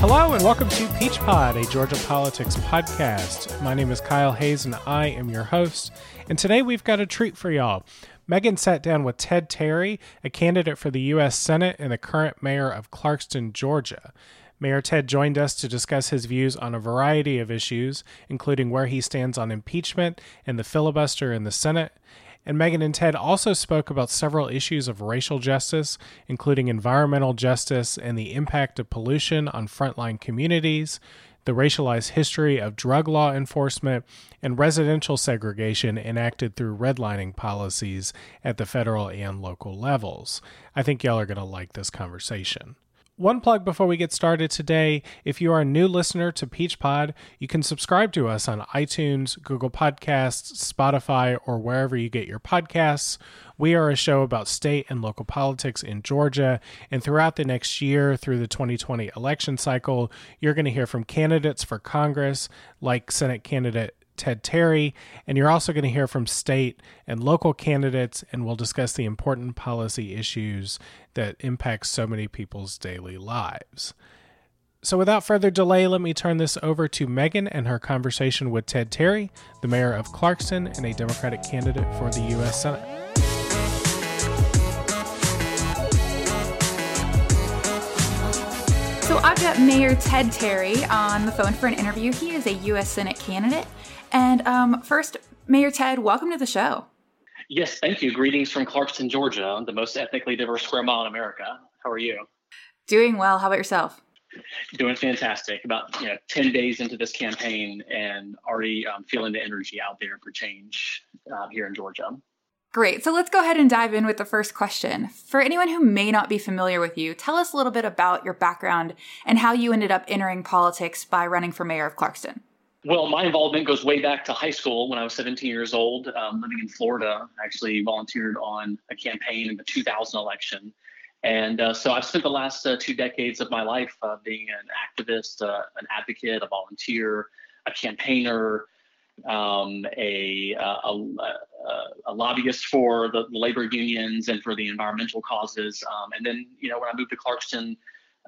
Hello and welcome to Peach Pod, a Georgia politics podcast. My name is Kyle Hayes and I am your host. And today we've got a treat for y'all. Megan sat down with Ted Terry, a candidate for the U.S. Senate and the current mayor of Clarkston, Georgia. Mayor Ted joined us to discuss his views on a variety of issues, including where he stands on impeachment and the filibuster in the Senate, and Megan and Ted also spoke about several issues of racial justice, including environmental justice and the impact of pollution on frontline communities, the racialized history of drug law enforcement, and residential segregation enacted through redlining policies at the federal and local levels. I think y'all are going to like this conversation. One plug before we get started today. If you are a new listener to Peach Pod, you can subscribe to us on iTunes, Google Podcasts, Spotify, or wherever you get your podcasts. We are a show about state and local politics in Georgia. And throughout the next year, through the 2020 election cycle, you're going to hear from candidates for Congress, like Senate candidate Ted Terry, and you're also going to hear from state and local candidates, and we'll discuss the important policy issues that impact so many people's daily lives. So, without further delay, let me turn this over to Megan and her conversation with Ted Terry, the mayor of Clarkston and a Democratic candidate for the U.S. Senate. So I've got Mayor Ted Terry on the phone for an interview. He is a U.S. Senate candidate. And um, first, Mayor Ted, welcome to the show. Yes, thank you. Greetings from Clarkston, Georgia, the most ethnically diverse square mile in America. How are you? Doing well. How about yourself? Doing fantastic. About you know, ten days into this campaign, and already um, feeling the energy out there for change uh, here in Georgia. Great. So let's go ahead and dive in with the first question. For anyone who may not be familiar with you, tell us a little bit about your background and how you ended up entering politics by running for mayor of Clarkston. Well, my involvement goes way back to high school when I was 17 years old, um, living in Florida. I actually volunteered on a campaign in the 2000 election. And uh, so I've spent the last uh, two decades of my life uh, being an activist, uh, an advocate, a volunteer, a campaigner, um, a, uh, a, a, a, lobbyist for the labor unions and for the environmental causes. Um, and then, you know, when I moved to Clarkston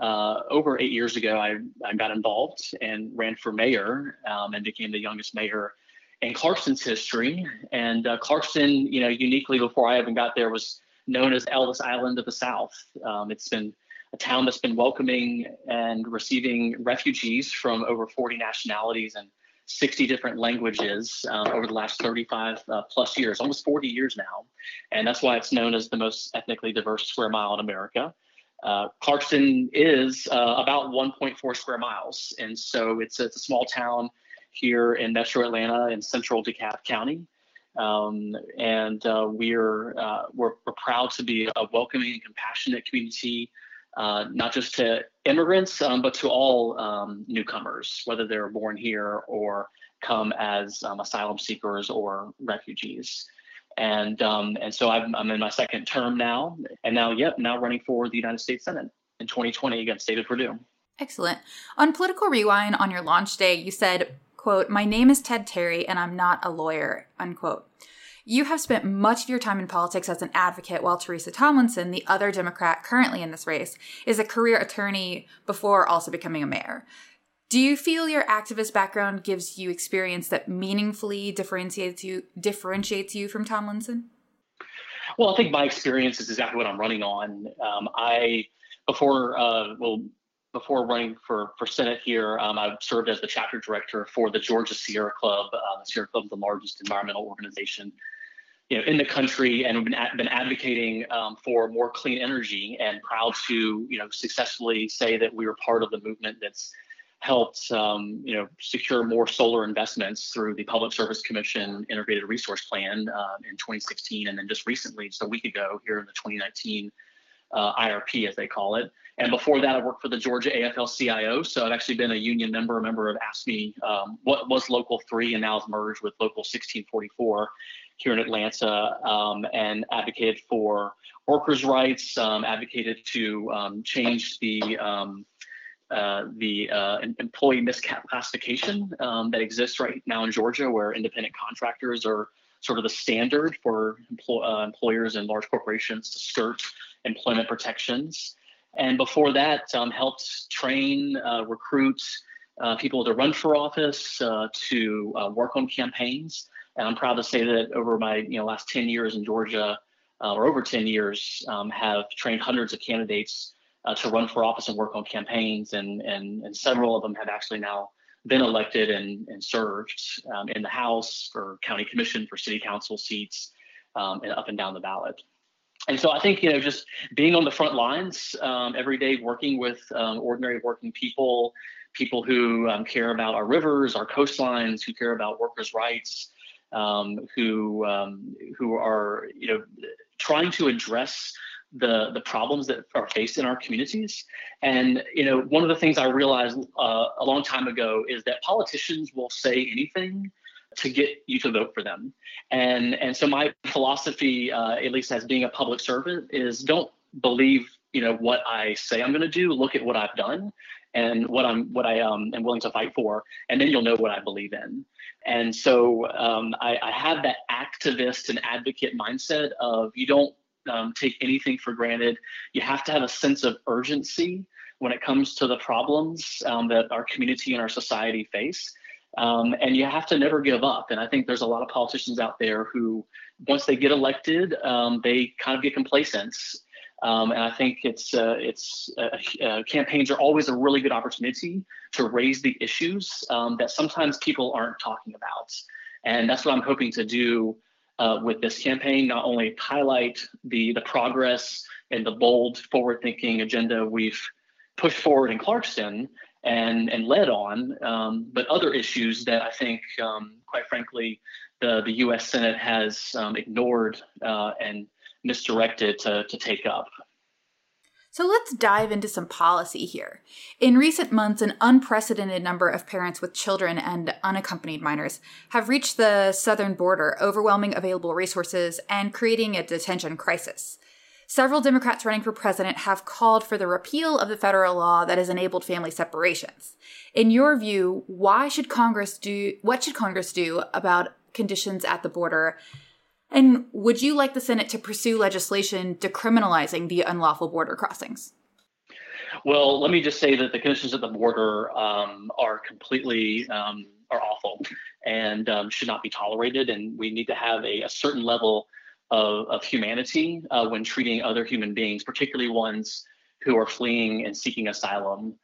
uh, over eight years ago, I, I got involved and ran for mayor um, and became the youngest mayor in Clarkston's history. And uh, Clarkston, you know, uniquely before I even got there, was known as Ellis Island of the South. Um, it's been a town that's been welcoming and receiving refugees from over 40 nationalities and 60 different languages um, over the last 35 uh, plus years, almost 40 years now. And that's why it's known as the most ethnically diverse square mile in America. Uh, Clarkston is uh, about 1.4 square miles, and so it's, it's a small town here in Metro Atlanta in central DeKalb County. Um, and uh, we're, uh, we're, we're proud to be a welcoming and compassionate community, uh, not just to immigrants, um, but to all um, newcomers, whether they're born here or come as um, asylum seekers or refugees and um, and so I'm, I'm in my second term now, and now yep, now running for the United States Senate in 2020 against David Perdue. Excellent. On Political Rewind on your launch day, you said, "quote My name is Ted Terry, and I'm not a lawyer." Unquote. You have spent much of your time in politics as an advocate, while Teresa Tomlinson, the other Democrat currently in this race, is a career attorney before also becoming a mayor. Do you feel your activist background gives you experience that meaningfully differentiates you differentiates you from Tomlinson? Well, I think my experience is exactly what I'm running on. Um, I before uh, well before running for for Senate here, um, I've served as the chapter director for the Georgia Sierra Club. Uh, the Sierra Club is the largest environmental organization you know, in the country and been, been advocating um, for more clean energy and proud to, you know, successfully say that we were part of the movement that's helped um, you know secure more solar investments through the Public Service Commission Integrated Resource Plan uh, in 2016, and then just recently, just a week ago, here in the 2019 uh, IRP, as they call it. And before that, I worked for the Georgia AFL-CIO, so I've actually been a union member. A member of AFSCME um, what was Local 3 and now is merged with Local 1644 here in Atlanta, um, and advocated for workers' rights, um, advocated to um, change the um, uh, the uh, employee misclassification um, that exists right now in Georgia, where independent contractors are sort of the standard for empl- uh, employers and large corporations to skirt employment protections. And before that, helped train, uh, recruit uh, people to run for office, uh, to uh, work on campaigns. And I'm proud to say that over my you know last 10 years in Georgia, uh, or over 10 years, um, have trained hundreds of candidates uh, to run for office and work on campaigns, and and and several of them have actually now been elected and, and served um, in the House for county commission, for city council seats, um, and up and down the ballot. And so I think you know just being on the front lines um, every day, working with um, ordinary working people, people who um, care about our rivers, our coastlines, who care about workers' rights, um, who who are you know trying to address the the problems that are faced in our communities. And you know, one of the things I realized uh, a long time ago is that politicians will say anything to get you to vote for them. And and so my philosophy, uh, at least as being a public servant, is don't believe you know what I say I'm going to do. Look at what I've done and what I'm what I um, am willing to fight for, and then you'll know what I believe in. And so um, I, I have that activist and advocate mindset of you don't um, take anything for granted. You have to have a sense of urgency when it comes to the problems um, that our community and our society face. Um, and you have to never give up. And I think there's a lot of politicians out there who, once they get elected, um, they kind of get complacent. Um, and I think it's uh, it's uh, uh, campaigns are always a really good opportunity to raise the issues um, that sometimes people aren't talking about. And that's what I'm hoping to do uh, with this campaign, not only highlight the, the progress and the bold forward-thinking agenda we've pushed forward in Clarkston and, and led on, um, but other issues that I think, um, quite frankly, the, the U.S. Senate has um, ignored uh, and misdirected to, to take up. So let's dive into some policy here. In recent months, an unprecedented number of parents with children and unaccompanied minors have reached the southern border, overwhelming available resources and creating a detention crisis. Several Democrats running for president have called for the repeal of the federal law that has enabled family separations. In your view, why should Congress do what should Congress do about conditions at the border and would you like the Senate to pursue legislation decriminalizing the unlawful border crossings? Well, let me just say that the conditions at the border um, are completely um, are awful and um, should not be tolerated. And we need to have a, a certain level of, of humanity uh, when treating other human beings, particularly ones who are fleeing and seeking asylum.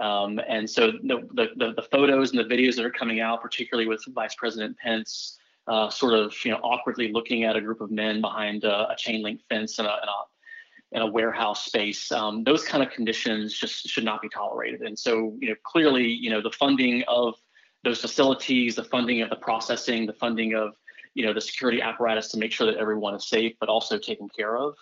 Um, and so the, the, the photos and the videos that are coming out, particularly with Vice President Pence, uh, sort of you know awkwardly looking at a group of men behind a, a chain link fence in a, in a, in a warehouse space. Um, those kind of conditions just should not be tolerated. And so you know clearly you know the funding of those facilities, the funding of the processing, the funding of you know the security apparatus to make sure that everyone is safe, but also taken care of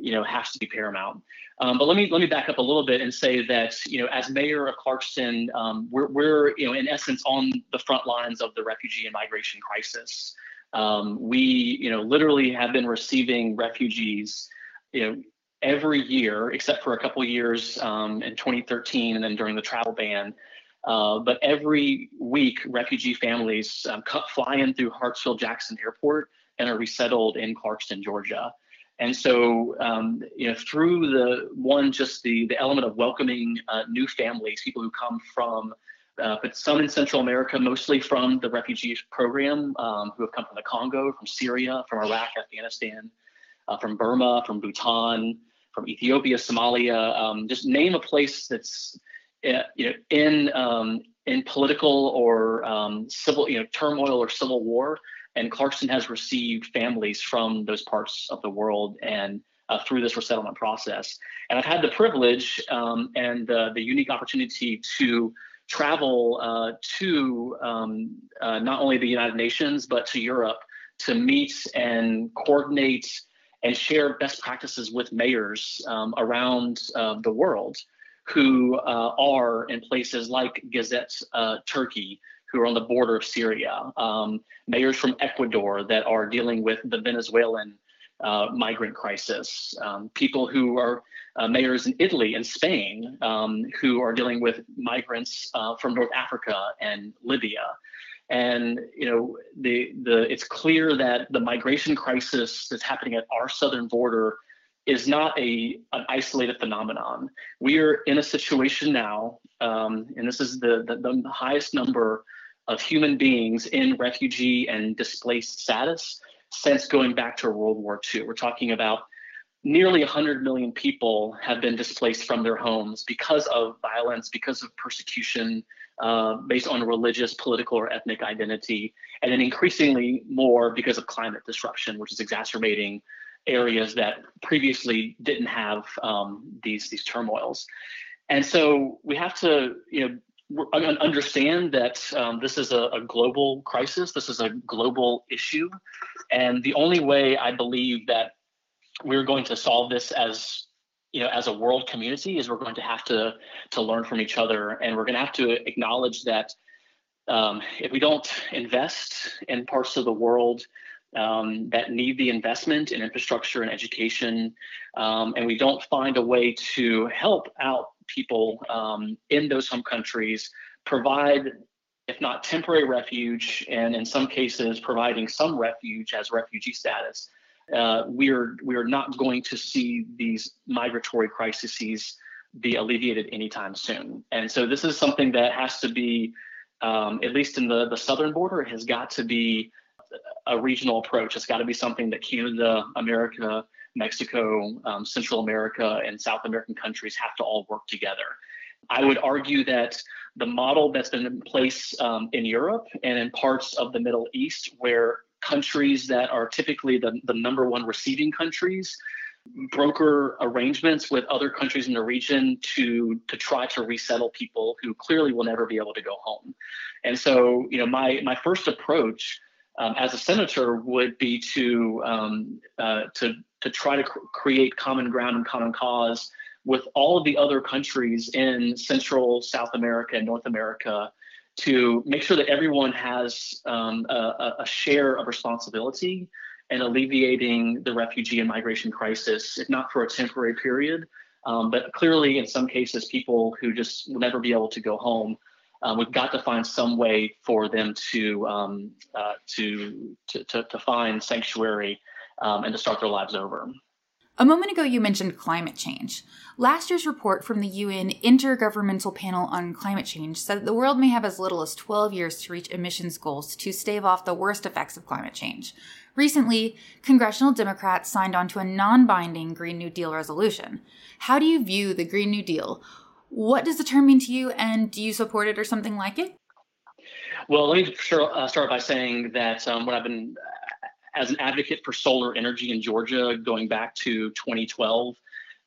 you know, has to be paramount. Um, but let me let me back up a little bit and say that you know, as mayor of Clarkston, um, we're we're you know in essence on the front lines of the refugee and migration crisis. Um, we you know literally have been receiving refugees, you know, every year except for a couple years um, in 2013 and then during the travel ban. Uh, but every week, refugee families um, fly in through Hartsfield Jackson Airport and are resettled in Clarkston, Georgia. And so, um, you know, through the one, just the the element of welcoming uh, new families, people who come from, uh, but some in Central America, mostly from the refugee program, um, who have come from the Congo, from Syria, from Iraq, Afghanistan, uh, from Burma, from Bhutan, from Ethiopia, Somalia. Um, just name a place that's, uh, you know, in um, in political or um, civil, you know, turmoil or civil war and Clarkston has received families from those parts of the world and uh, through this resettlement process. And I've had the privilege um, and uh, the unique opportunity to travel uh, to um, uh, not only the United Nations, but to Europe to meet and coordinate and share best practices with mayors um, around uh, the world who uh, are in places like Gezet, Turkey, who are on the border of Syria, um, mayors from Ecuador that are dealing with the Venezuelan uh, migrant crisis, um, people who are uh, mayors in Italy and Spain um, who are dealing with migrants uh, from North Africa and Libya. And you know, the the it's clear that the migration crisis that's happening at our southern border is not a an isolated phenomenon. We are in a situation now, um, and this is the, the, the highest number of human beings in refugee and displaced status since going back to World War II. We're talking about nearly 100 million people have been displaced from their homes because of violence, because of persecution uh, based on religious, political, or ethnic identity, and then increasingly more because of climate disruption, which is exacerbating areas that previously didn't have um, these these turmoils. And so we have to, you know, understand that um, this is a, a, global crisis. This is a global issue, and the only way I believe that we're going to solve this as you know as a world community is we're going to have to to learn from each other, and we're going to have to acknowledge that um, if we don't invest in parts of the world um, that need the investment in infrastructure and education, um, and we don't find a way to help out people um, in those home countries, provide, if not temporary refuge, and in some cases providing some refuge as refugee status, uh, we're we're not going to see these migratory crises be alleviated anytime soon. And so this is something that has to be, um, at least in the the southern border, has got to be a regional approach. It's got to be something that Canada, America, Mexico, um, Central America, and South American countries have to all work together. I would argue that the model that's been in place um, in Europe and in parts of the Middle East, where countries that are typically the, the number one receiving countries broker arrangements with other countries in the region to to try to resettle people who clearly will never be able to go home. And so, you know, my my first approach um, as a senator would be to um, uh, to to try to cr- create common ground and common cause with all of the other countries in Central, South America, and North America to make sure that everyone has um, a, a, share of responsibility in alleviating the refugee and migration crisis, if not for a temporary period, um, but clearly in some cases, people who just will never be able to go home. Um, we've got to find some way for them to um, uh, to, to, to to find sanctuary um, and to start their lives over. A moment ago, you mentioned climate change. Last year's report from the UN Intergovernmental Panel on Climate Change said that the world may have as little as 12 years to reach emissions goals to stave off the worst effects of climate change. Recently, congressional Democrats signed on to a non binding Green New Deal resolution. How do you view the Green New Deal? What does the term mean to you, and do you support it or something like it? Well, let me start by saying that um, what I've been as an advocate for solar energy in Georgia going back to 2012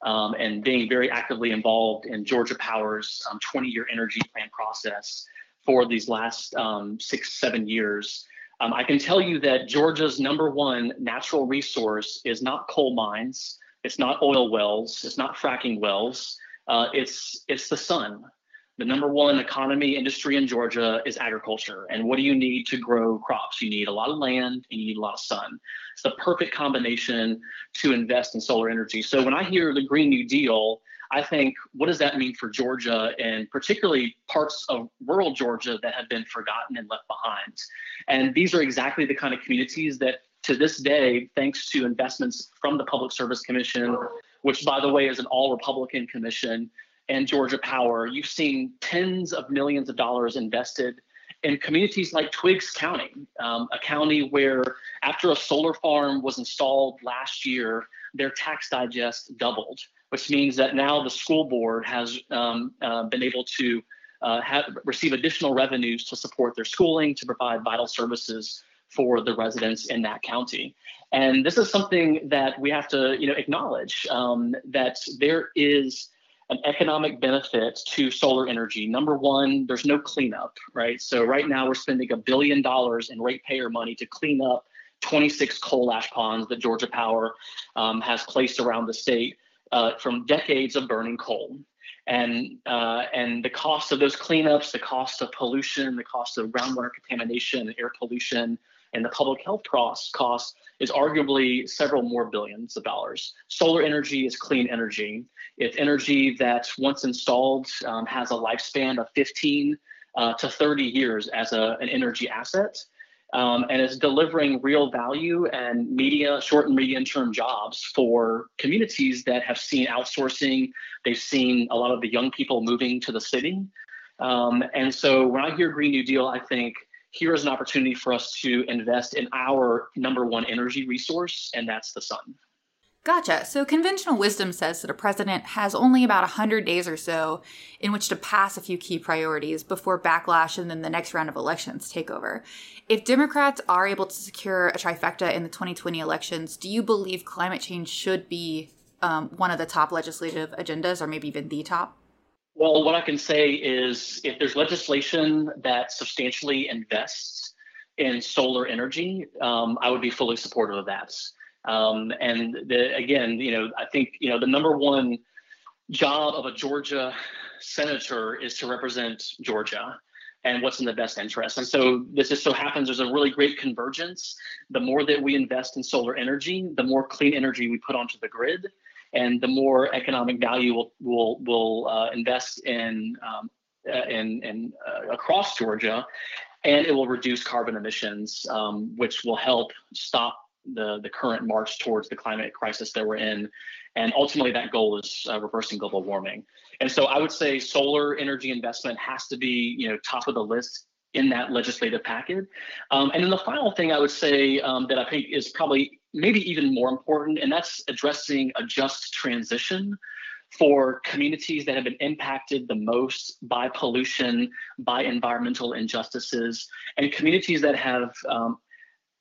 um, and being very actively involved in Georgia Power's 20 um, year energy plan process for these last um, six, seven years. Um, I can tell you that Georgia's number one natural resource is not coal mines, it's not oil wells, it's not fracking wells, uh, it's, it's the sun the number one economy industry in Georgia is agriculture. And what do you need to grow crops? You need a lot of land and you need a lot of sun. It's the perfect combination to invest in solar energy. So when I hear the Green New Deal, I think, what does that mean for Georgia and particularly parts of rural Georgia that have been forgotten and left behind? And these are exactly the kind of communities that to this day, thanks to investments from the Public Service Commission, which by the way is an all Republican commission, and Georgia Power, you've seen tens of millions of dollars invested in communities like Twiggs County, um, a county where after a solar farm was installed last year, their tax digest doubled, which means that now the school board has um, uh, been able to uh, have, receive additional revenues to support their schooling, to provide vital services for the residents in that county. And this is something that we have to, you know, acknowledge um, that there is an economic benefit to solar energy. Number one, there's no cleanup, right? So right now we're spending a billion dollars in ratepayer money to clean up 26 coal ash ponds that Georgia Power um, has placed around the state uh, from decades of burning coal. And uh, and the cost of those cleanups, the cost of pollution, the cost of groundwater contamination, air pollution, and the public health costs cost is arguably several more billions of dollars. Solar energy is clean energy. It's energy that once installed um, has a lifespan of 15 uh, to 30 years as a, an energy asset. Um, and it's delivering real value and media, short and medium term jobs for communities that have seen outsourcing. They've seen a lot of the young people moving to the city. Um, and so when I hear Green New Deal, I think here is an opportunity for us to invest in our number one energy resource, and that's the sun. Gotcha. So conventional wisdom says that a president has only about 100 days or so in which to pass a few key priorities before backlash and then the next round of elections take over. If Democrats are able to secure a trifecta in the 2020 elections, do you believe climate change should be um, one of the top legislative agendas or maybe even the top? Well, what I can say is if there's legislation that substantially invests in solar energy, um, I would be fully supportive of that. Um, and the, again, you know, I think you know the number one job of a Georgia senator is to represent Georgia and what's in the best interest. And so this just so happens there's a really great convergence. The more that we invest in solar energy, the more clean energy we put onto the grid, and the more economic value we'll we'll, we'll uh, invest in um, uh, in, in uh, across Georgia, and it will reduce carbon emissions, um, which will help stop the, the current march towards the climate crisis that we're in. And ultimately, that goal is uh, reversing global warming. And so I would say solar energy investment has to be, you know, top of the list in that legislative packet. Um, and then the final thing I would say um, that I think is probably maybe even more important, and that's addressing a just transition for communities that have been impacted the most by pollution, by environmental injustices, and communities that have um,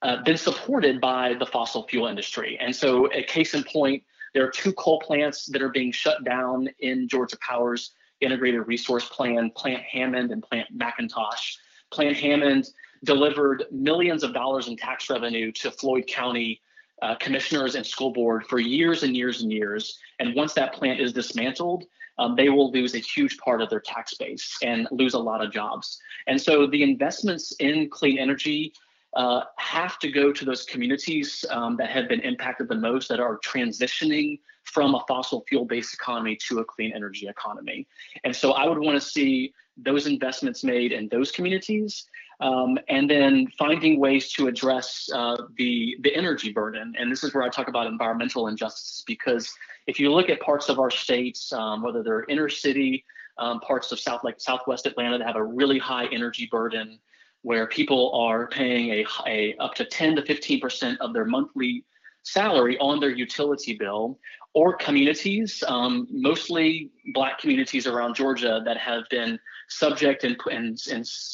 uh, been supported by the fossil fuel industry. And so, a case in point, there are two coal plants that are being shut down in Georgia Power's integrated resource plan, Plant Hammond and Plant McIntosh. Plant Hammond delivered millions of dollars in tax revenue to Floyd County uh, commissioners and school board for years and years and years. And once that plant is dismantled, um, they will lose a huge part of their tax base and lose a lot of jobs. And so the investments in clean energy uh, have to go to those communities um, that have been impacted the most, that are transitioning from a fossil fuel based economy to a clean energy economy. And so I would want to see those investments made in those communities. Um, and then finding ways to address uh, the the energy burden, and this is where I talk about environmental injustices. Because if you look at parts of our states, um, whether they're inner city, um, parts of South like Southwest Atlanta that have a really high energy burden, where people are paying a, a up to 10 to 15 percent of their monthly salary on their utility bill, or communities, um, mostly Black communities around Georgia that have been subject and and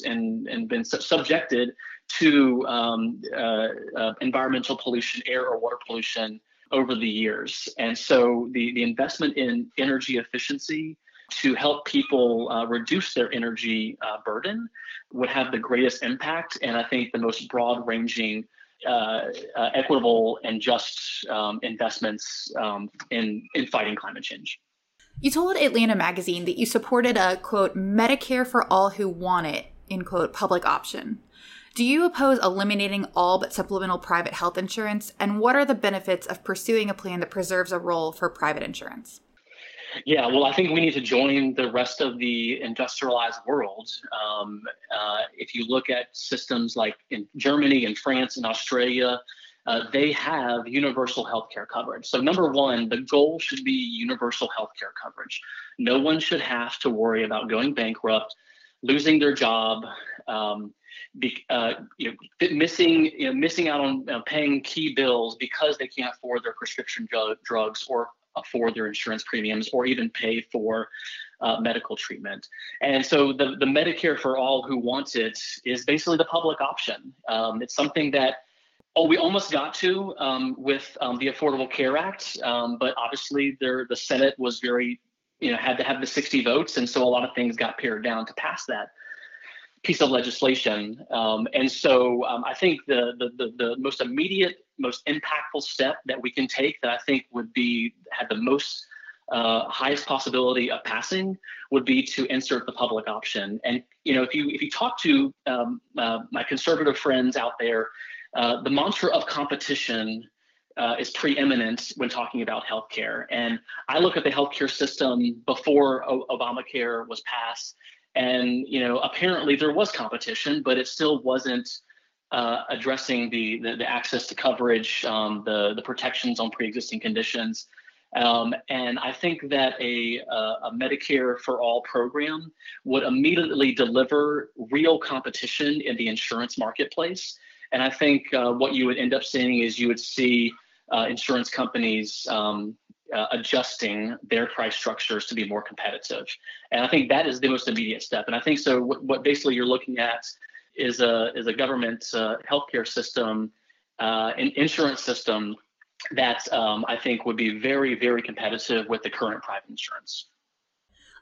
and and, been subjected to um, uh, uh, environmental pollution, air or water pollution over the years. And so the the investment in energy efficiency to help people uh, reduce their energy uh, burden would have the greatest impact and I think the most broad ranging uh, uh, equitable and just um, investments um, in, in fighting climate change. You told Atlanta Magazine that you supported a quote, Medicare for all who want it, in quote, public option. Do you oppose eliminating all but supplemental private health insurance? And what are the benefits of pursuing a plan that preserves a role for private insurance? Yeah, well, I think we need to join the rest of the industrialized world. Um, uh, if you look at systems like in Germany and France and Australia, uh, they have universal health care coverage. So, number one, the goal should be universal health care coverage. No one should have to worry about going bankrupt, losing their job. Um, be, uh, you know, missing you know, missing out on uh, paying key bills because they can't afford their prescription drugs or afford their insurance premiums or even pay for uh, medical treatment. And so the, the Medicare for all who want it is basically the public option. Um, it's something that Oh, we almost got to um, with um, the Affordable Care Act, um, but obviously there, the Senate was very, you know, had to have the 60 votes, and so a lot of things got pared down to pass that piece of legislation. Um, and so um, I think the, the, the the most immediate, most impactful step that we can take that I think would be had the most uh, highest possibility of passing would be to insert the public option. And you know, if you if you talk to um, uh, my conservative friends out there uh, the mantra of competition uh, is preeminent when talking about healthcare. And I look at the healthcare system before o- Obamacare was passed, and you know apparently there was competition, but it still wasn't uh, addressing the, the, the access to coverage, um, the the protections on pre-existing conditions, um, and I think that a, a, Medicare for All program would immediately deliver real competition in the insurance marketplace. And I think uh, what you would end up seeing is you would see uh, insurance companies um, uh, adjusting their price structures to be more competitive. And I think that is the most immediate step. And I think so. What, what basically you're looking at is a is a government uh, healthcare system, uh, an insurance system that um, I think would be very very competitive with the current private insurance.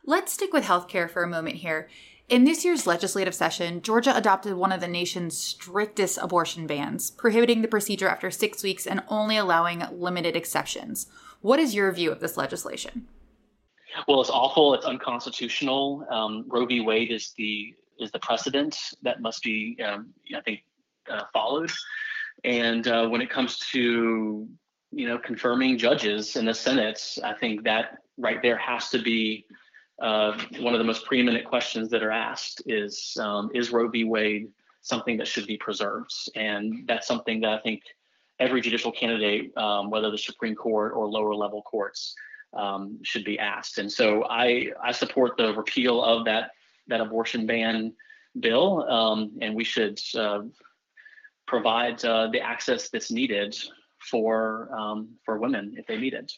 Let's stick with healthcare for a moment here. In this year's legislative session, Georgia adopted one of the nation's strictest abortion bans, prohibiting the procedure after six weeks and only allowing limited exceptions. What is your view of this legislation? Well, it's awful. It's unconstitutional. Um, Roe v. Wade is the is the precedent that must be, um, I think, uh, followed. And uh, when it comes to you know confirming judges in the Senate, I think that right there has to be uh, one of the most preeminent questions that are asked is um, is Roe v. Wade something that should be preserved? And that's something that I think every judicial candidate, um, whether the Supreme Court or lower level courts, um, should be asked. And so I I support the repeal of that that abortion ban bill, um, and we should uh, provide uh, the access that's needed for um, for women if they need it.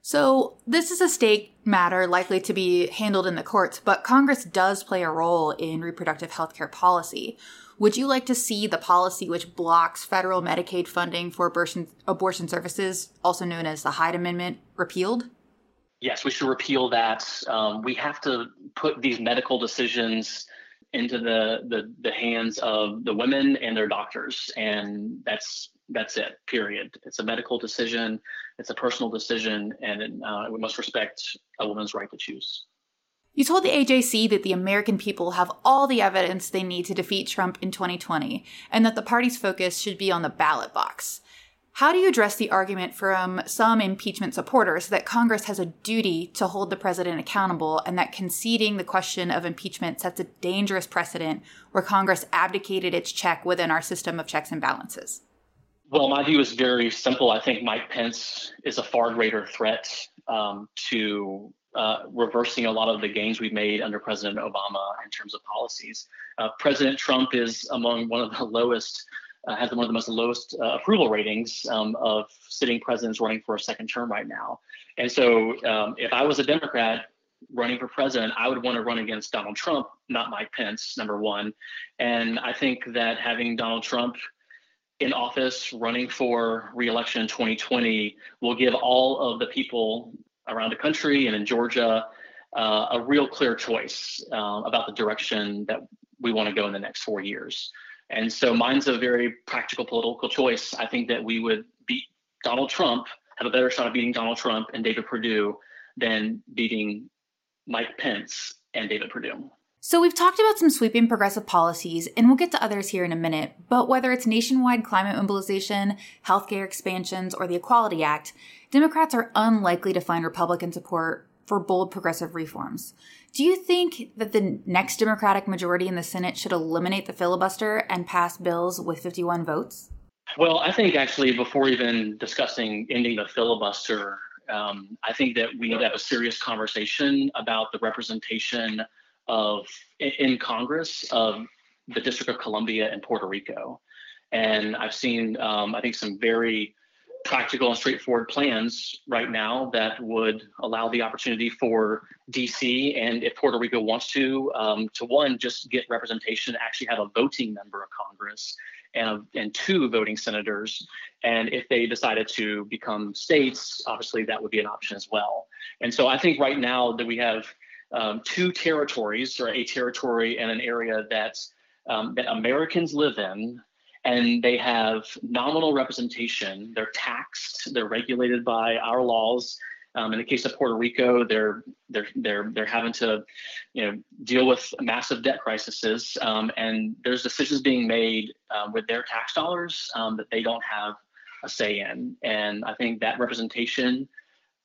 So, this is a state matter likely to be handled in the courts, but Congress does play a role in reproductive health care policy. Would you like to see the policy which blocks federal Medicaid funding for abortion, abortion services, also known as the Hyde Amendment, repealed? Yes, we should repeal that. Um, we have to put these medical decisions into the, the the hands of the women and their doctors, and that's that's it. Period. It's a medical decision. It's a personal decision, and uh, we must respect a woman's right to choose. You told the AJC that the American people have all the evidence they need to defeat Trump in 2020 and that the party's focus should be on the ballot box. How do you address the argument from some impeachment supporters that Congress has a duty to hold the president accountable and that conceding the question of impeachment sets a dangerous precedent where Congress abdicated its check within our system of checks and balances? Well, my view is very simple. I think Mike Pence is a far greater threat um, to uh, reversing a lot of the gains we made under President Obama in terms of policies. Uh, President Trump is among one of the lowest, uh, has one of the most lowest uh, approval ratings um, of sitting presidents running for a second term right now. And so, um, if I was a Democrat running for president, I would want to run against Donald Trump, not Mike Pence, number one. And I think that having Donald Trump in office running for reelection in 2020 will give all of the people around the country and in Georgia uh, a real clear choice uh, about the direction that we want to go in the next four years. And so mine's a very practical political choice. I think that we would beat Donald Trump, have a better shot of beating Donald Trump and David Perdue than beating Mike Pence and David Perdue. So, we've talked about some sweeping progressive policies, and we'll get to others here in a minute, but whether it's nationwide climate mobilization, healthcare expansions, or the Equality Act, Democrats are unlikely to find Republican support for bold progressive reforms. Do you think that the next Democratic majority in the Senate should eliminate the filibuster and pass bills with 51 votes? Well, I think actually, before even discussing ending the filibuster, um, I think that we need to have a serious conversation about the representation of in Congress of the District of Columbia and Puerto Rico. And I've seen, um, I think, some very practical and straightforward plans right now that would allow the opportunity for DC and if Puerto Rico wants to, um, to one, just get representation, actually have a voting member of Congress and, and two voting senators. And if they decided to become states, obviously that would be an option as well. And so I think right now that we have um, two territories, or a territory and an area um, that Americans live in, and they have nominal representation. They're taxed. They're regulated by our laws. Um, in the case of Puerto Rico, they're they're they're they're having to, you know, deal with massive debt crises, um, and there's decisions being made uh, with their tax dollars um, that they don't have a say in. And I think that representation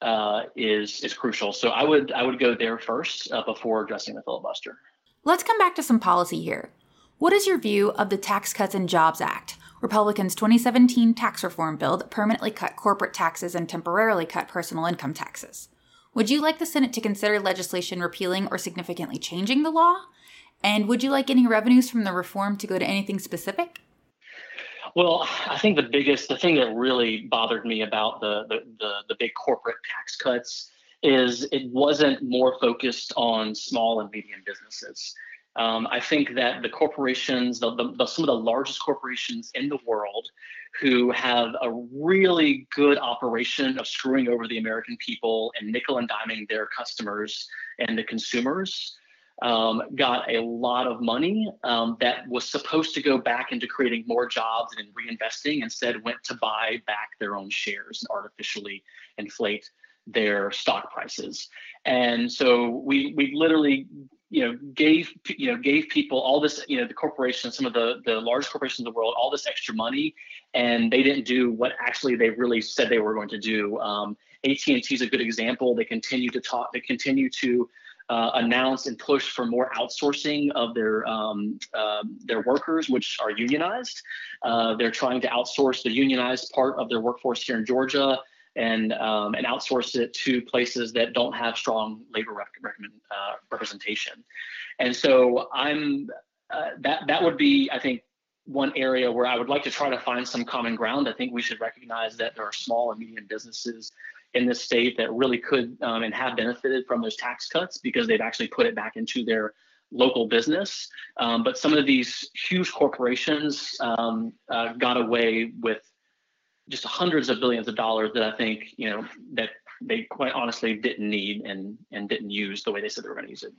uh, is is crucial. So I would I would go there first uh, before addressing the filibuster. Let's come back to some policy here. What is your view of the Tax Cuts and Jobs Act, Republicans' 2017 tax reform bill that permanently cut corporate taxes and temporarily cut personal income taxes? Would you like the Senate to consider legislation repealing or significantly changing the law? And would you like any revenues from the reform to go to anything specific? Well, I think the biggest, the thing that really bothered me about the the the, the big corporate tax cuts is it wasn't more focused on small and medium businesses. Um, I think that the corporations, the, the, the, some of the largest corporations in the world, who have a really good operation of screwing over the American people and nickel and diming their customers and the consumers, um, got a lot of money um, that was supposed to go back into creating more jobs and reinvesting. Instead, went to buy back their own shares and artificially inflate their stock prices. And so we we literally you know gave you know gave people all this you know the corporations some of the the large corporations in the world all this extra money and they didn't do what actually they really said they were going to do um, AT&T is a good example they continue to talk they continue to uh, announce and push for more outsourcing of their um, uh, their workers, which are unionized. Uh, they're trying to outsource the unionized part of their workforce here in Georgia and um, and outsource it to places that don't have strong labor rep- uh, representation. And so I'm uh, that that would be I think one area where I would like to try to find some common ground. I think we should recognize that there are small and medium businesses in this state that really could um, and have benefited from those tax cuts because they've actually put it back into their local business. Um, but some of these huge corporations um, uh, got away with just hundreds of billions of dollars that I think you know that they quite honestly didn't need and and didn't use the way they said they were going to use it.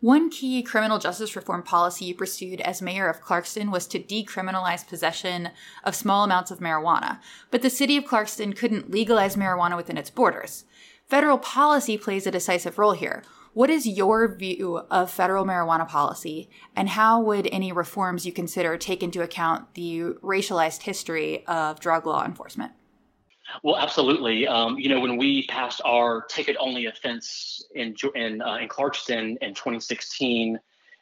One key criminal justice reform policy you pursued as mayor of Clarkston was to decriminalize possession of small amounts of marijuana, but the city of Clarkston couldn't legalize marijuana within its borders. Federal policy plays a decisive role here. What is your view of federal marijuana policy, and how would any reforms you consider take into account the racialized history of drug law enforcement? Well, absolutely. Um, you know, when we passed our ticket-only offense in in, uh, in Clarkston in 2016,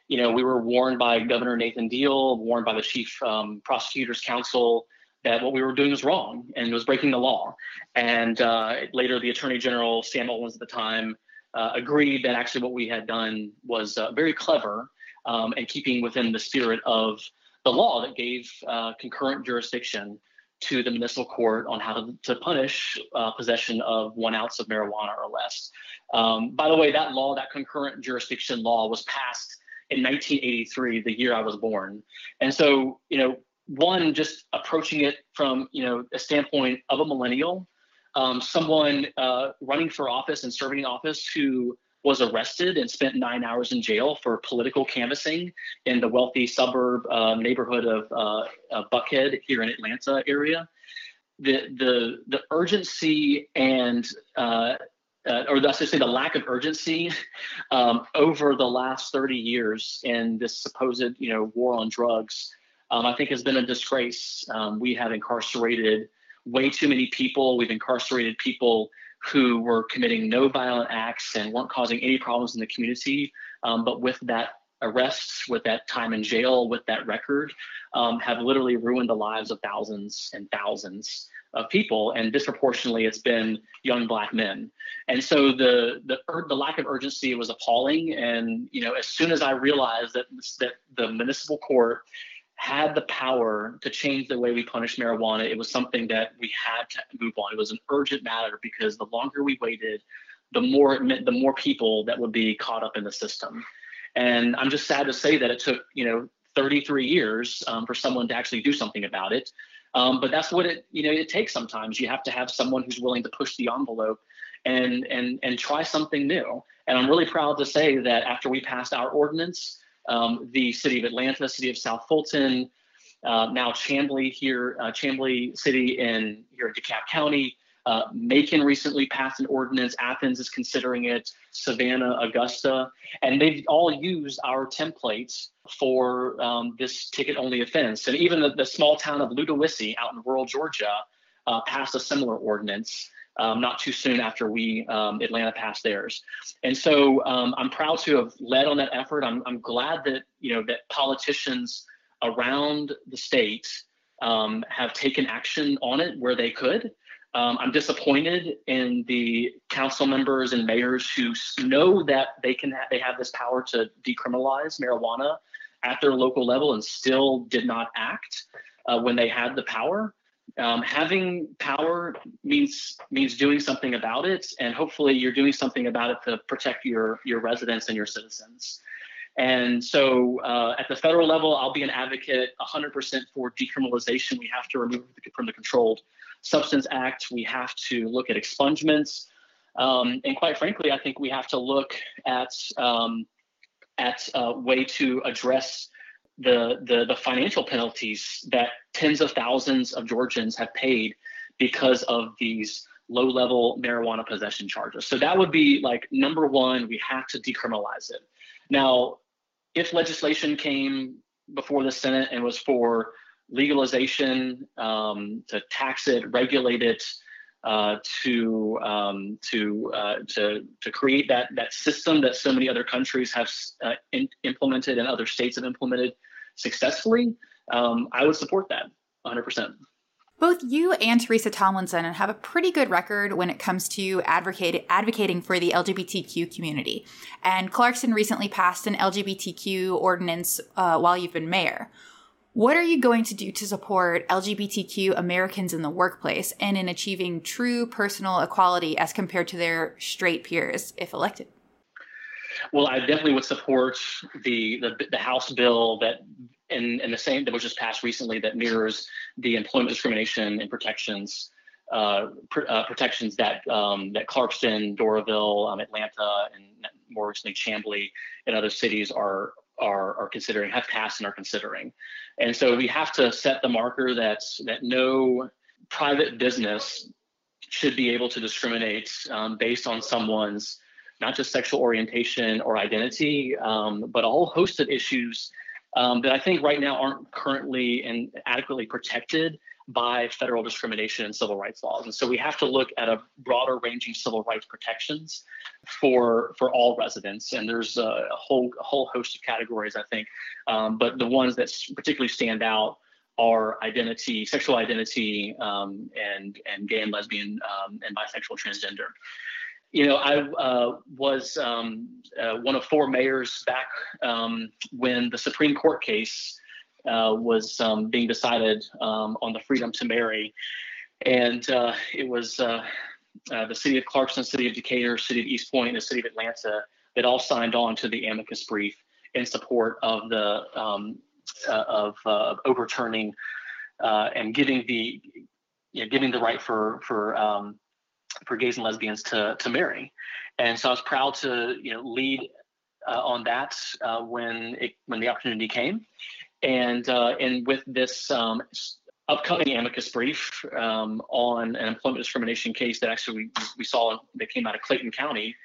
you know, we were warned by Governor Nathan Deal, warned by the Chief um, Prosecutor's Council that what we were doing was wrong and was breaking the law. And uh, later, the Attorney General Sam Olens at the time uh, agreed that actually what we had done was uh, very clever um, and keeping within the spirit of the law that gave uh, concurrent jurisdiction to the municipal court on how to, to punish uh, possession of one ounce of marijuana or less. Um, by the way, that law, that concurrent jurisdiction law, was passed in 1983, the year I was born. And so, you know, one, just approaching it from, you know, a standpoint of a millennial um, someone uh, running for office and serving in office who was arrested and spent nine hours in jail for political canvassing in the wealthy suburb uh, neighborhood of uh, Buckhead here in Atlanta area. The the the urgency and uh, uh, or I should say the lack of urgency um, over the last 30 years in this supposed you know war on drugs, um, I think has been a disgrace. Um, we have incarcerated way too many people. We've incarcerated people who were committing no violent acts and weren't causing any problems in the community. Um, but with that arrests, with that time in jail, with that record, um, have literally ruined the lives of thousands and thousands of people, and disproportionately, it's been young black men. And so the the the lack of urgency was appalling. And you know, as soon as I realized that that the municipal court had the power to change the way we punish marijuana. It was something that we had to move on. It was an urgent matter because the longer we waited, the more the more people that would be caught up in the system. And I'm just sad to say that it took you know 33 years um, for someone to actually do something about it. Um, but that's what it you know it takes sometimes. You have to have someone who's willing to push the envelope and and and try something new. And I'm really proud to say that after we passed our ordinance um, the city of Atlanta, city of South Fulton, uh, now Chamblee here, uh, Chamblee City in here in DeKalb County. Uh, Macon recently passed an ordinance. Athens is considering it. Savannah, Augusta, and they've all used our templates for um, this ticket-only offense. And even the, the, small town of Ludowici out in rural Georgia uh, passed a similar ordinance um, not too soon after we um, Atlanta passed theirs. And so um, I'm proud to have led on that effort. I'm, I'm glad that you know that politicians around the state um, have taken action on it where they could. Um, I'm disappointed in the council members and mayors who know that they can ha- they have this power to decriminalize marijuana at their local level and still did not act uh, when they had the power. Um, having power means means doing something about it, and hopefully you're doing something about it to protect your your residents and your citizens. And so, uh, at the federal level, I'll be an advocate 100% for decriminalization. We have to remove from the Controlled Substance Act. We have to look at expungements, um, and quite frankly, I think we have to look at um, at a way to address the, the, the financial penalties that tens of thousands of Georgians have paid because of these low level marijuana possession charges. So that would be like number one, we have to decriminalize it. Now, if legislation came before the Senate and was for legalization, um, to tax it, regulate it, uh, to um, to uh, to to create that that system that so many other countries have uh, in, implemented and other states have implemented successfully, um, I would support that 100 percent. Both you and Teresa Tomlinson have a pretty good record when it comes to advocate, advocating for the LGBTQ community. And Clarkston recently passed an LGBTQ ordinance uh, while you've been mayor. What are you going to do to support LGBTQ Americans in the workplace and in achieving true personal equality as compared to their straight peers if elected? Well, I definitely would support the the, the House bill that and, and the same that was just passed recently that mirrors the employment discrimination and protections uh, pr- uh, protections that um, that Clarkston, Doraville, um, Atlanta, and more recently Chamblee and other cities are are are considering have passed and are considering. And so we have to set the marker that that no private business should be able to discriminate um, based on someone's not just sexual orientation or identity, um, but a whole host of issues um, that I think right now aren't currently and adequately protected by federal discrimination and civil rights laws. And so we have to look at a broader ranging civil rights protections for for all residents. And there's a whole a whole host of categories, I think, um, but the ones that particularly stand out are identity, sexual identity, um, and and gay and lesbian um, and bisexual transgender you know, I uh, was um, uh, one of four mayors back um, when the Supreme Court case uh, was um, being decided um, on the freedom to marry. And uh, it was uh, uh, the city of Clarkston, city of Decatur, city of East Point, and the city of Atlanta that all signed on to the amicus brief in support of the um, of overturning and giving the you know, giving the right for for um, for gays and lesbians to to marry, and so I was proud to you know lead uh, on that uh, when it when the opportunity came, and uh, and with this um, upcoming amicus brief um, on an employment discrimination case that actually we, we saw that came out of Clayton County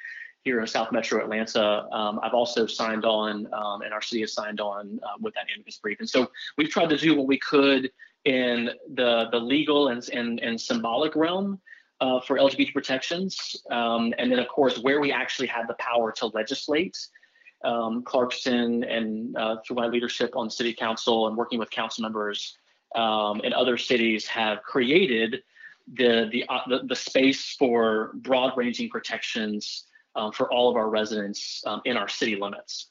here in South Metro Atlanta. Um, I've also signed on, um, and our city has signed on uh, with that amicus brief. And so we've tried to do what we could in the the legal and and, and symbolic realm uh, for LGBT protections. Um, and then, of course, where we actually have the power to legislate. Um, Clarkston and uh, through my leadership on city council and working with council members um, in other cities have created the the, uh, the, the space for broad ranging protections um, for all of our residents um, in our city limits.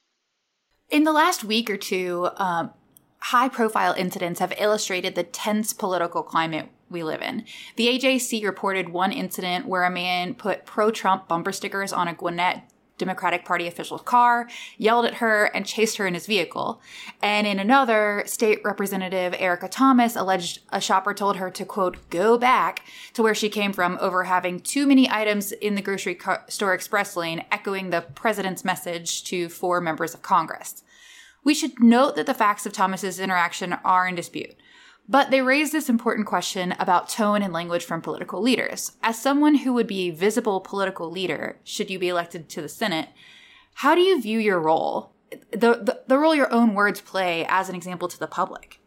In the last week or two, um, high profile incidents have illustrated the tense political climate we live in. The AJC reported one incident where a man put pro Trump bumper stickers on a Gwinnett Democratic Party official's car, yelled at her, and chased her in his vehicle. And in another, State Representative Erica Thomas alleged a shopper told her to, quote, go back to where she came from over having too many items in the grocery store express lane, echoing the president's message to four members of Congress. We should note that the facts of Thomas's interaction are in dispute. But they raise this important question about tone and language from political leaders. As someone who would be a visible political leader, should you be elected to the Senate, how do you view your role, the, the, the role your own words play as an example to the public?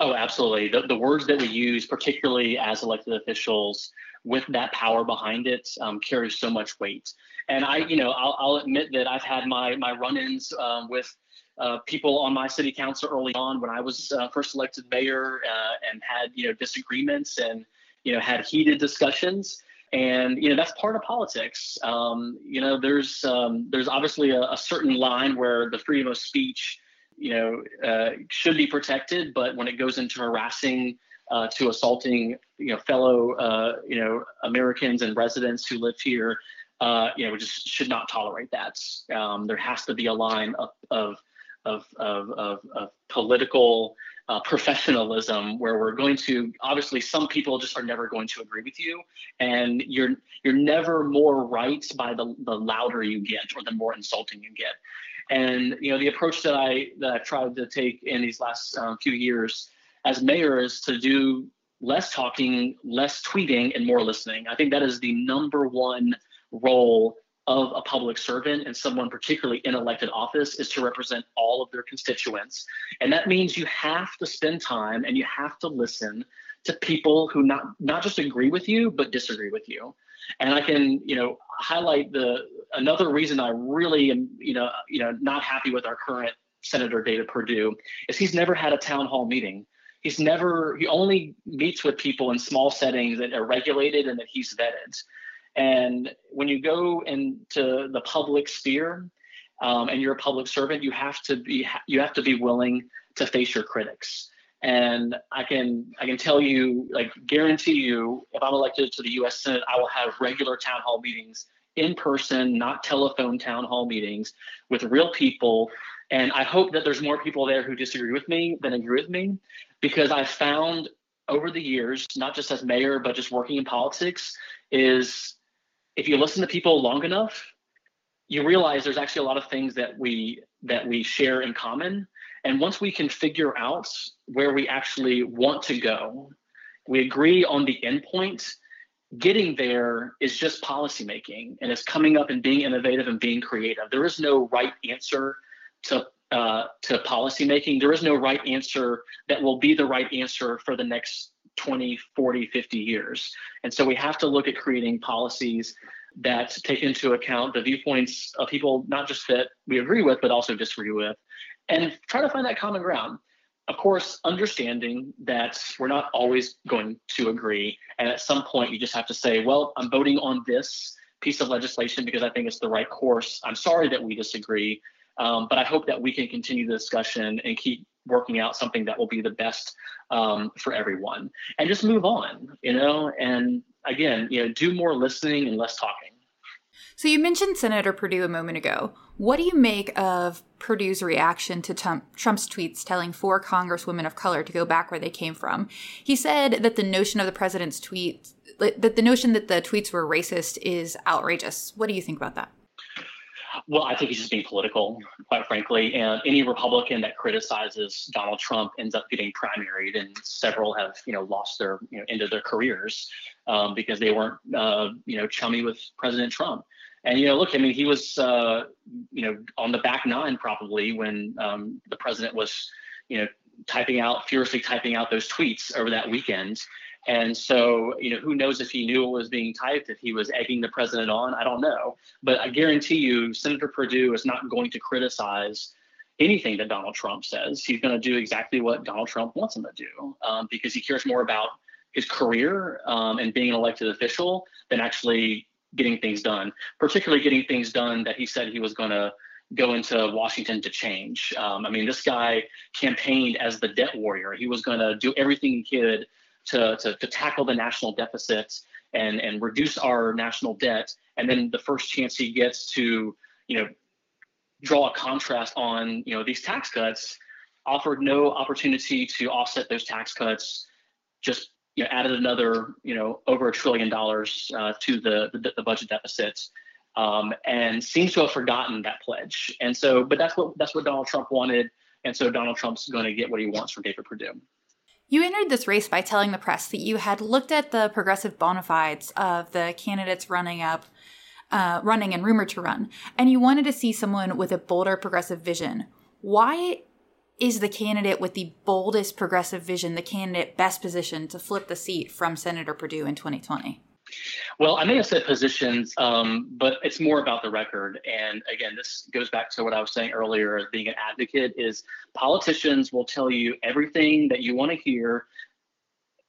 Oh, absolutely. The, the words that we use, particularly as elected officials, with that power behind it um, carries so much weight. And I, you know, I'll, I'll admit that I've had my my run-ins um, with uh, people on my city council early on when I was uh, first elected mayor uh, and had you know disagreements and you know had heated discussions. And you know that's part of politics. Um, you know there's um, there's obviously a, a, certain line where the freedom of speech you know uh, should be protected but when it goes into harassing uh, to assaulting you know fellow you know Americans and residents who live here you know we just should not tolerate that. Um, there has to be a line of of of, of, of, of political uh, professionalism where we're going to obviously some people just are never going to agree with you and you're you're never more right by the, the louder you get or the more insulting you get. And you know the approach that i that i've tried to take in these last um, few years as mayor is to do less talking less tweeting and more listening. I think that is the number one role of a public servant and someone particularly in elected office is to represent all of their constituents. And that means you have to spend time and you have to listen to people who not not just agree with you but disagree with you. And I can, you know, highlight the another reason I really am, you know, you know, not happy with our current Senator David Perdue is he's never had a town hall meeting. He's never he only meets with people in small settings that are regulated and that he's vetted. And when you go into the public sphere um, and you're a public servant, you have to be you have to be willing to face your critics. And I can I can tell you, like guarantee you, if I'm elected to the U.S. Senate, I will have regular town hall meetings in person, not telephone town hall meetings with real people. And I hope that there's more people there who disagree with me than agree with me, because I found over the years, not just as mayor, but just working in politics, is if you listen to people long enough, you realize there's actually a lot of things that we that we share in common. And once we can figure out where we actually want to go, we agree on the endpoint. Getting there is just policymaking, and it's coming up and being innovative and being creative. There is no right answer to uh, to policymaking. There is no right answer that will be the right answer for the next 20, 40, 50 years. And so we have to look at creating policies that take into account the viewpoints of people, not just that we agree with, but also disagree with, and try to find that common ground. Of course, understanding that we're not always going to agree. And at some point, you just have to say, well, I'm voting on this piece of legislation because I think it's the right course. I'm sorry that we disagree, um, but I hope that we can continue the discussion and keep working out something that will be the best um, for everyone and just move on you know and again you know do more listening and less talking so you mentioned senator perdue a moment ago what do you make of Perdue's reaction to Trump's tweets telling four congresswomen of color to go back where they came from? He said that the notion of the president's tweet, that the notion that the tweets were racist is outrageous. What do you think about that? Well, I think he's just being political, quite frankly. And any Republican that criticizes Donald Trump ends up getting primaried, and several have, you know, lost their, you know, ended their careers um, because they weren't, uh, you know, chummy with President Trump. And you know, look, I mean, he was, uh, you know, on the back nine probably when um, the president was, you know, typing out furiously typing out those tweets over that weekend. And so, you know, who knows if he knew what was being typed, if he was egging the president on, I don't know. But I guarantee you, Senator Perdue is not going to criticize anything that Donald Trump says. He's going to do exactly what Donald Trump wants him to do um, because he cares more about his career um, and being an elected official than actually getting things done, particularly getting things done that he said he was going to go into Washington to change. Um, I mean, this guy campaigned as the debt warrior. He was going to do everything he could to, to, to tackle the national deficits and, and reduce our national debt. And then the first chance he gets to, you know, draw a contrast on, you know, these tax cuts, offered no opportunity to offset those tax cuts, just you know, added another, you know, over a trillion dollars uh, to the, the, the budget deficits, um, and seems to have forgotten that pledge. And so, but that's what that's what Donald Trump wanted, and so Donald Trump's going to get what he wants from David Perdue. You entered this race by telling the press that you had looked at the progressive bona fides of the candidates running up, uh, running and rumored to run, and you wanted to see someone with a bolder progressive vision. Why is the candidate with the boldest progressive vision the candidate best positioned to flip the seat from Senator Perdue in 2020? Well, I may have said positions, um, but it's more about the record. And again, this goes back to what I was saying earlier being an advocate is politicians will tell you everything that you want to hear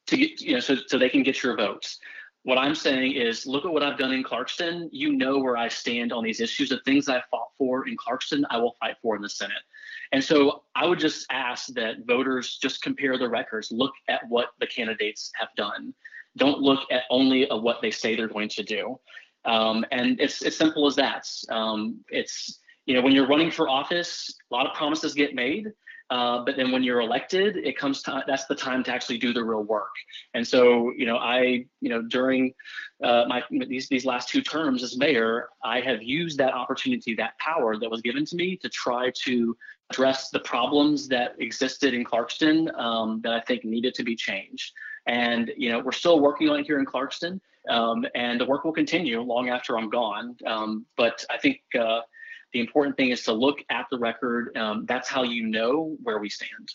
to get, you know, so, so they can get your votes. What I'm saying is look at what I've done in Clarkston. You know where I stand on these issues. The things I fought for in Clarkston, I will fight for in the Senate. And so I would just ask that voters just compare the records, look at what the candidates have done. Don't look at only at what they say they're going to do. Um, and it's as simple as that. Um, it's you know when you're running for office, a lot of promises get made, uh, but then when you're elected, it comes to that's the time to actually do the real work. And so you know I you know during uh, my these these last two terms as mayor, I have used that opportunity, that power that was given to me to try to address the problems that existed in Clarkston um, that I think needed to be changed. And you know, we're still working on it here in Clarkston, um, and the work will continue long after I'm gone. Um, but I think uh, the important thing is to look at the record. Um, that's how you know where we stand.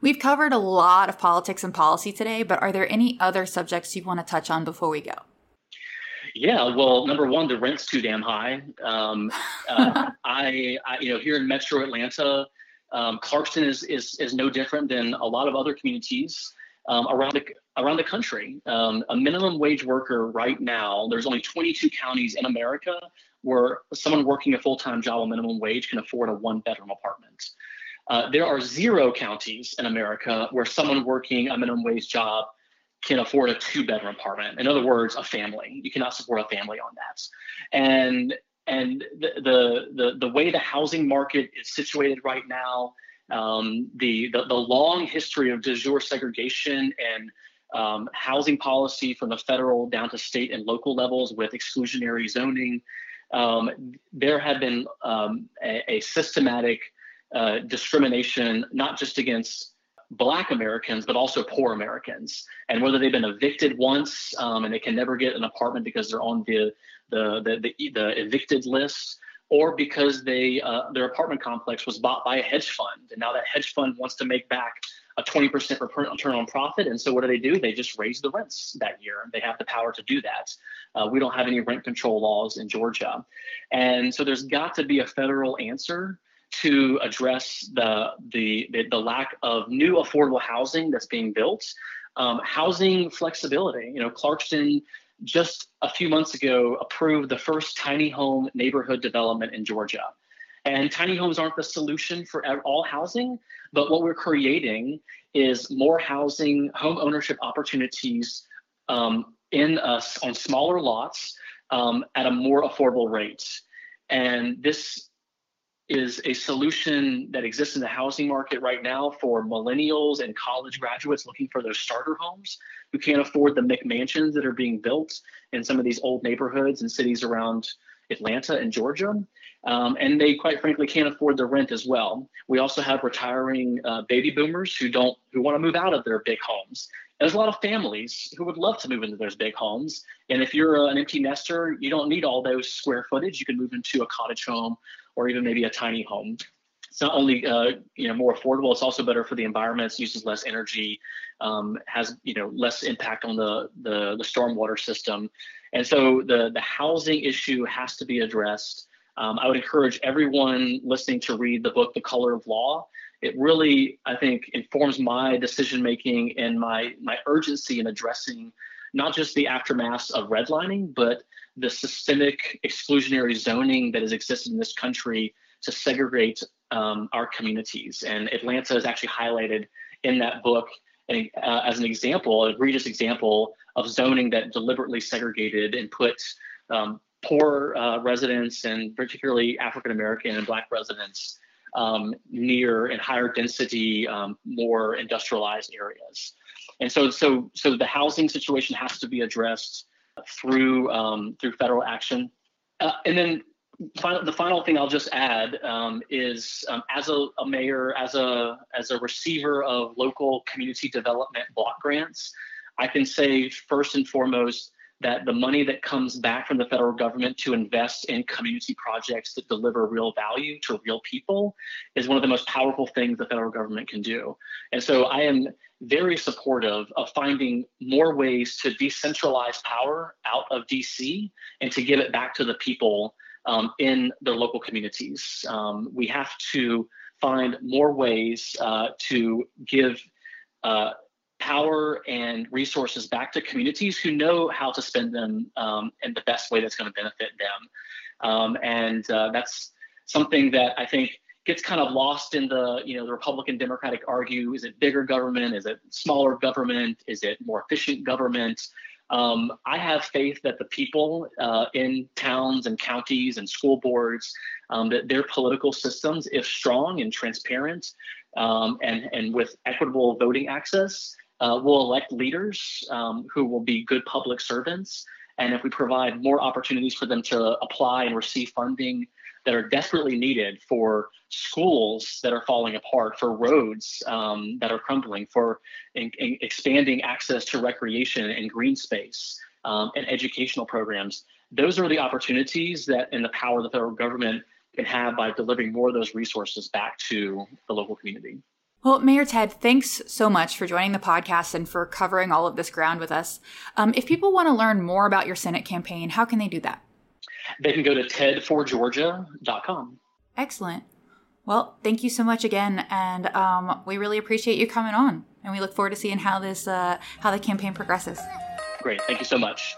We've covered a lot of politics and policy today, but are there any other subjects you want to touch on before we go? Yeah, well, number one, the rent's too damn high. Um, uh, I, I, you know, here in Metro Atlanta, um, Clarkston is, is is no different than a lot of other communities um, around the around the country. Um, a minimum wage worker right now, there's only 22 counties in America where someone working a full time job on minimum wage can afford a one bedroom apartment. Uh, there are zero counties in America where someone working a minimum wage job can afford a two bedroom apartment. In other words, a family. You cannot support a family on that. And and the the the, the way the housing market is situated right now, um, the, the, the long history of de jure segregation and um, housing policy from the federal down to state and local levels with exclusionary zoning. Um, there have been um, a, a, systematic uh, discrimination, not just against Black Americans, but also poor Americans. And whether they've been evicted once um, and they can never get an apartment because they're on the the the, the, the evicted list, or because they uh, their apartment complex was bought by a hedge fund, and now that hedge fund wants to make back a 20% return on profit. And so what do they do? They just raise the rents that year. They have the power to do that. Uh, we don't have any rent control laws in Georgia. And so there's got to be a federal answer to address the, the, the, the lack of new affordable housing that's being built. Um, housing flexibility. You know, Clarkston just a few months ago approved the first tiny home neighborhood development in Georgia. And tiny homes aren't the solution for all housing, but what we're creating is more housing, home ownership opportunities um, in us on smaller lots um, at a more affordable rate. And this is a solution that exists in the housing market right now for millennials and college graduates looking for those starter homes who can't afford the McMansions that are being built in some of these old neighborhoods and cities around Atlanta and Georgia. Um, and they quite frankly can't afford the rent as well. We also have retiring uh, baby boomers who don't who want to move out of their big homes. there's a lot of families who would love to move into those big homes. And if you're an empty nester, you don't need all those square footage. You can move into a cottage home or even maybe a tiny home. It's not only uh, you know more affordable; it's also better for the environment. It uses less energy, um, has you know less impact on the, the the stormwater system, and so the the housing issue has to be addressed. Um, I would encourage everyone listening to read the book, The Color of Law. It really, I think, informs my decision making and my my urgency in addressing not just the aftermath of redlining, but the systemic exclusionary zoning that has existed in this country to segregate um, our communities. And Atlanta is actually highlighted in that book uh, as an example, an egregious example of zoning that deliberately segregated and put um, poor uh, residents and particularly African American and Black residents um, near and higher density, um, more industrialized areas. And so, so, so the housing situation has to be addressed through um, through federal action. Uh, and then final, the final thing I'll just add um, is um, as a, a, mayor, as a as a receiver of local community development block grants, I can say first and foremost that the money that comes back from the federal government to invest in community projects that deliver real value to real people is one of the most powerful things the federal government can do. And so I am very supportive of finding more ways to decentralize power out of DC and to give it back to the people um, in their local communities. Um, we have to find more ways uh, to give uh, power and resources back to communities who know how to spend them um, in the best way that's going to benefit them. Um, and uh, that's something that I think gets kind of lost in the, you know, the Republican Democratic argue, is it bigger government? Is it smaller government? Is it more efficient government? Um, I have faith that the people uh, in towns and counties and school boards, um, that their political systems, if strong and transparent um, and, and with equitable voting access, uh, we'll elect leaders um, who will be good public servants. And if we provide more opportunities for them to apply and receive funding that are desperately needed for schools that are falling apart, for roads um, that are crumbling, for in, in expanding access to recreation and green space um, and educational programs, those are the opportunities that and the power the federal government can have by delivering more of those resources back to the local community. Well, Mayor Ted, thanks so much for joining the podcast and for covering all of this ground with us. Um, if people want to learn more about your Senate campaign, how can they do that? They can go to tedforgeorgia.com. Excellent. Well, thank you so much again, and um, we really appreciate you coming on, and we look forward to seeing how this uh, how the campaign progresses. Great, thank you so much.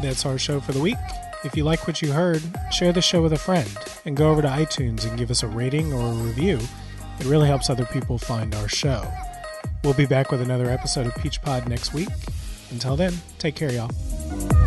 That's our show for the week. If you like what you heard, share the show with a friend and go over to iTunes and give us a rating or a review. It really helps other people find our show. We'll be back with another episode of Peach Pod next week. Until then, take care, y'all.